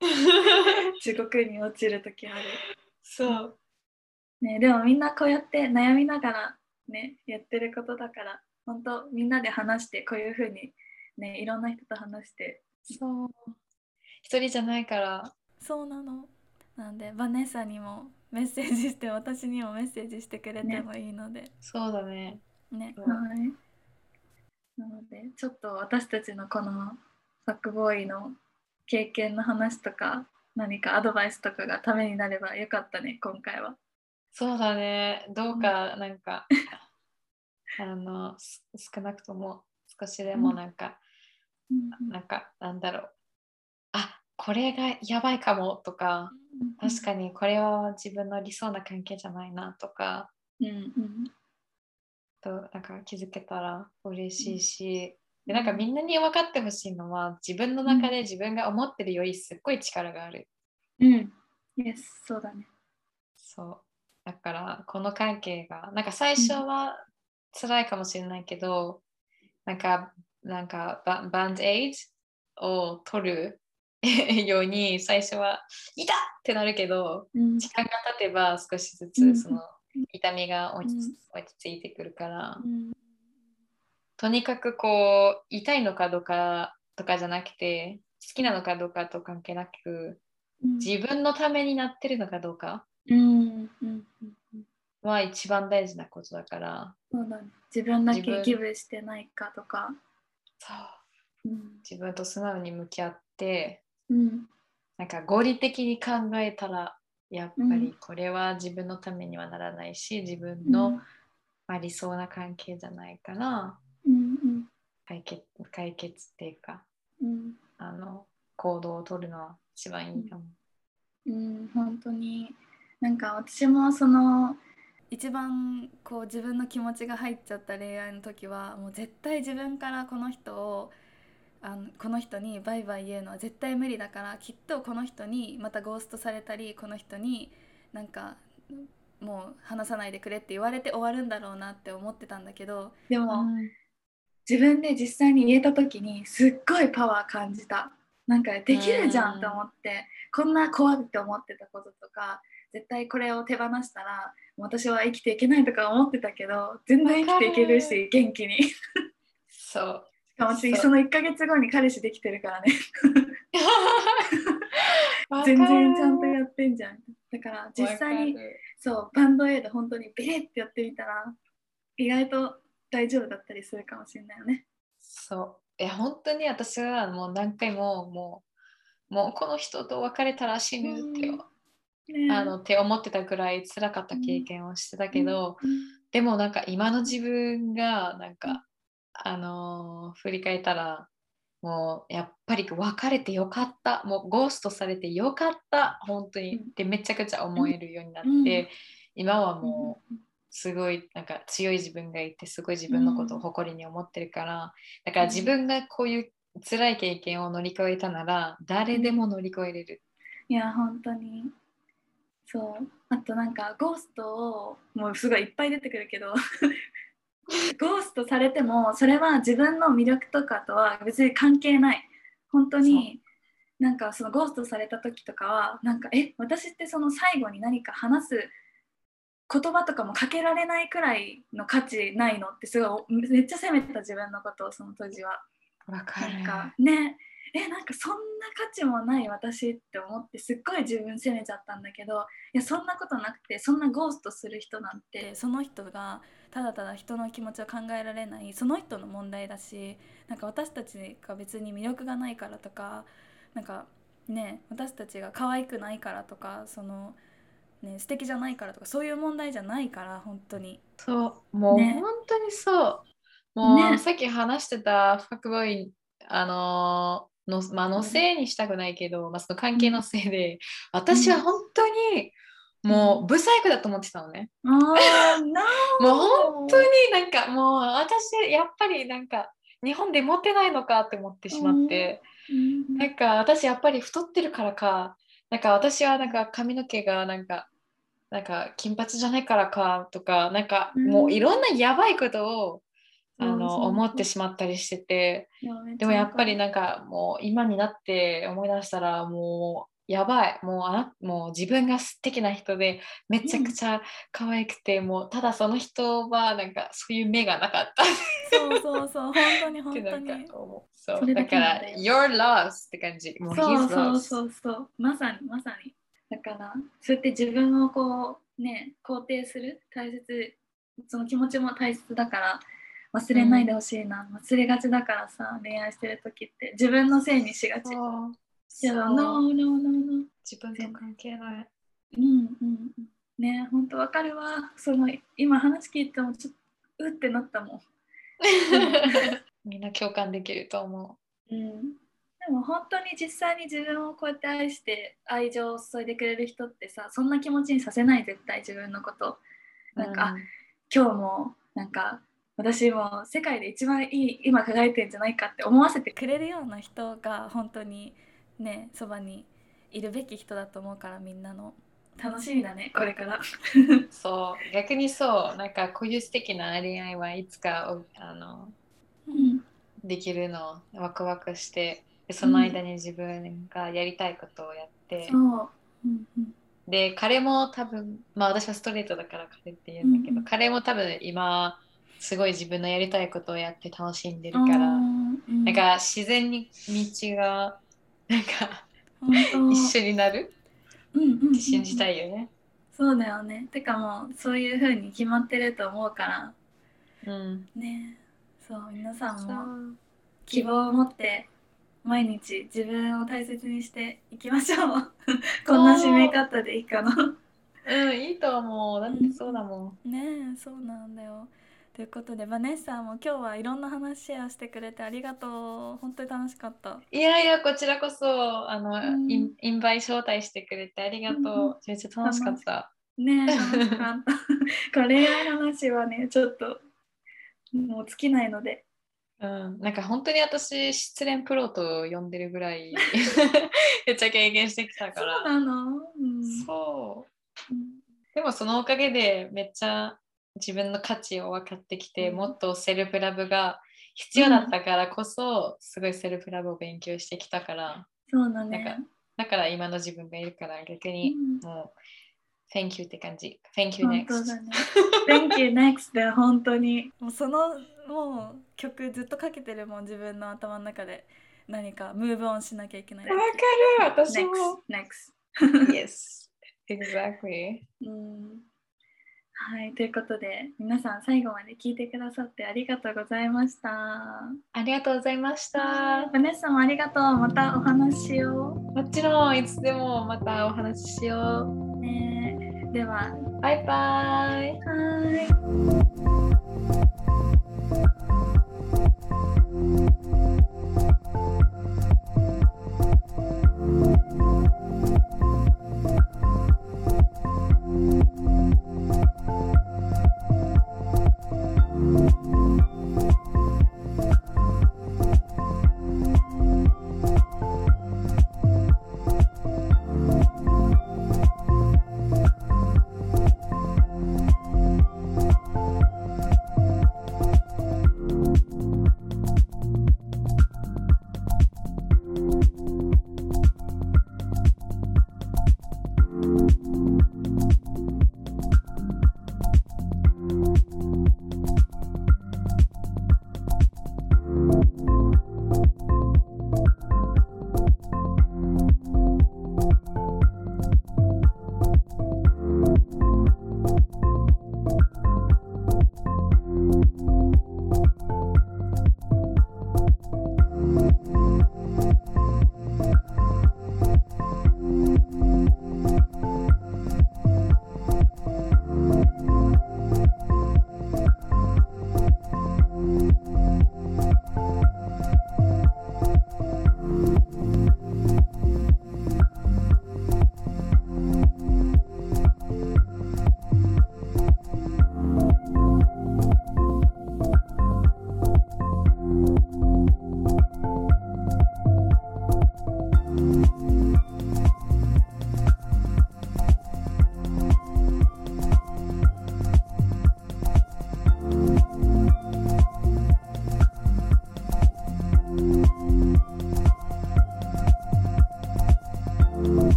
*laughs* 地獄に落ちるときある。そう。ね、でもみんなこうやって悩みながらねやってることだから本当みんなで話してこういうふうにねいろんな人と話してそう。一人じゃないから。そうなのなんでバネッサにもメッセージして私にもメッセージしてくれてもいいのでそうだね。ねはいなのでちょっと私たちのこのファックボーイの経験の話とか何かアドバイスとかがためになればよかったね今回はそうだね。どうかなんか、*laughs* あのす少なくとも少しでもなんか、なんかなんだろう。あここれがやばいかもとか確かにこれは自分の理想な関係じゃないなとかに。うんうんとなんか気づけたら嬉しいし、でなんかみんなに分かってほしいのは自分の中で自分が思ってるよりすっごい力がある。うん。Yes、そうだね。そう。だからこの関係がなんか最初は辛いかもしれないけど、なんかなんかババンドエイドを取る *laughs* ように最初は痛っってなるけどうん時間が経てば少しずうんつその痛みが落ち,、うん。落ち着いてくるから、うん。とにかくこう痛いのかどうかとかじゃなくて好きなのかどうかと関係なくうん。自分のためになってるのかどうかは一番大事なことだから。そうだね。自分だけギブしてないかとか。そう。うん。自分と素直に向き合ってうん。なんか合理的に考えたらやっぱうん。りこれは自分のためにはならないし自分うんの、まあ、理想な関係じゃないからうん解決解決っていうかうん。あの行動を取るのは一番いいかも。うん本当に。なんか私もその一番こう自分の気持ちが入っちゃった恋愛の時はもう絶対自分からこの人をあのこの人にバイバイ言うのは絶対無理だからきっとこの人にまたゴーストされたりこの人になんかもう話さないでくれって言われて終わるんだろうなって思ってたんだけどでも、自分で実際に言えた時にすっごいパワー感じた。なんかできるじゃんと思ってこんな怖いって思ってたこととか絶対これを手放したら私は生きていけないとか思ってたけど全然生きていけるし元気に。し *laughs* そう。私その1ヶ月後に彼氏できてるからね。*laughs* 全然ちゃんとやってんじゃん。だから実際にそうバンドエイド本当にビリッてやってみたら意外と大丈夫だったりするかもしれないよね。そう。いや、本当に私はもう何回ももう、もうこの人と別れたら死ぬって、うん。ね。あのって思ってたぐらい辛かった経験をしてたけど、うん。でもなんか今の自分がなんか、あのー振り返ったらもうやっぱり別れてよかった。もうゴーストされてよかった。本当に、うん。でめちゃくちゃ思えるようになって、うん。今はもうすごいなんか強い自分がいてすごい自分のことを誇りに思ってるから、だから自分がこういう辛い経験を乗り越えたなら誰でも乗り越えれる。いや本当に。そう。あとなんかゴーストをもうすごいいっぱい出てくるけど *laughs* ゴーストされてもそれは自分の魅力とかとは別に関係ない。本当になんかそのゴーストされた時とかはなんかえ私ってその最後に何か話す言葉とかもかけられないくらいの価値ないのってすごいめっちゃ責めてた自分のことをその当時は。わかる。なんかね。えなんかそんな価値もない私って思ってすっごい自分責めちゃったんだけどいやそんなことなくてそんなゴーストする人なんてでその人がただただ人の気持ちを考えられないその人の問題だしなんか私たちが別に魅力がないからとかなんかね私たちが可愛くないからとかその、ね、素敵じゃないからとかそういう問題じゃないから本当に。そう、もうね本当にそう。もう、ねさっき話してたファクボーイ、あのーの、まあ、のせいにしたくないけど、まあ、その関係のせいで、私は本当にもうブサイクだと思ってたのね。もう本当になんかもう私やっぱりなんか日本でモテないのかって思ってしまって、うん。なんか私やっぱり太ってるからか、なんか私はなんか髪の毛がなんか、なんか金髪じゃないからかとか、なんかもういろんなやばいことを、あのそうそう思ってしまったりしてて、でもやっぱりわなんかもう今になって思い出したらもうやばい。もうあなもう自分が素敵な人でめちゃくちゃ可愛くて、もうただその人はなんかそういう目がなかった。っそうそうそう本当にて本当に。そう。だだから Your loss って感じ。もうそうそうそうそう。まさにまさに。だからそうやって自分をこうね肯定する大切その気持ちも大切だから忘れないでほしいな、忘れがちだからさ恋愛してる時って。自分のせいにしがち。そうそう no, no, no, no. 自分と関係ないうんうんうん。ね本当わかるわ。その今話聞いてもちょっとうってなったもん。*laughs* みんな共感できると思うん。ででも本当に実際に自分をこうやって愛して愛情を注いでくれる人ってさそんな気持ちにさせない絶対自分のことなんか、うん今日もなんか私も世界で一番いい今輝いてんじゃないかって思わせてくくれるような人が本当にねそばにいるべき人だと思うからみんなの。楽しみだねこれから。そう逆にそうなんかこういう素敵な恋愛はいつかおあのうん。できるのワクワクしてでその間に自分がやりたいことをやって、そう、うんうん、で彼も多分まあ私はストレートだから彼って言うんだけど、うんうん。彼も多分今すごい自分のやりたいことをやって楽しんでるから、うん。なんか自然に道がなんか一緒になる？うんって信じたいよね。そうだよね。てかもうそういう風に決まってると思うから。うん、ね。そう皆さんそもう。希望を持って毎日自分を大切にしていきましょう。*laughs* こんな締め方でいいかな。う。ん、いいと思う。だってそうだもん。ねえそうなんだよということでバネッサも今日はいろんな話シェアしてくれてありがとう。本当に楽しかった。いやいや、こちらこそ、あの、うん。インインバイ招待してくれてありがとう。うんめっちゃ楽しかった。ねえ楽しかった。*laughs* 恋愛話はねちょっともう尽きないので。うん、なんか本当に私、失恋プロと呼んでるぐらい、*laughs* めっちゃ経験してきたかそうら。なの、うん。そう。うんでもそのおかげでめっちゃ自分の価値を分かってきて、うんもっとセルフラブが必要だったからこそ、すごいセルフラブを勉強してきたから、そうだなんかね、だから今の自分がいるから逆にうんもう、Thank you って感じ。Thank you 本 next. ね Thank you next で本当にもうそのもう曲ずっとかけてるもん自分の頭の中で何かムーブオンしなきゃいけないわかる私も。next next *laughs* yes. Exactly. うんはいということで皆さん最後まで聞いてくださってありがとうございましたありがとうございました。バネッサもありがとうまたお話ししよもちろんいつでもまたお話ししよう、ね、ではう。バイバイ。はい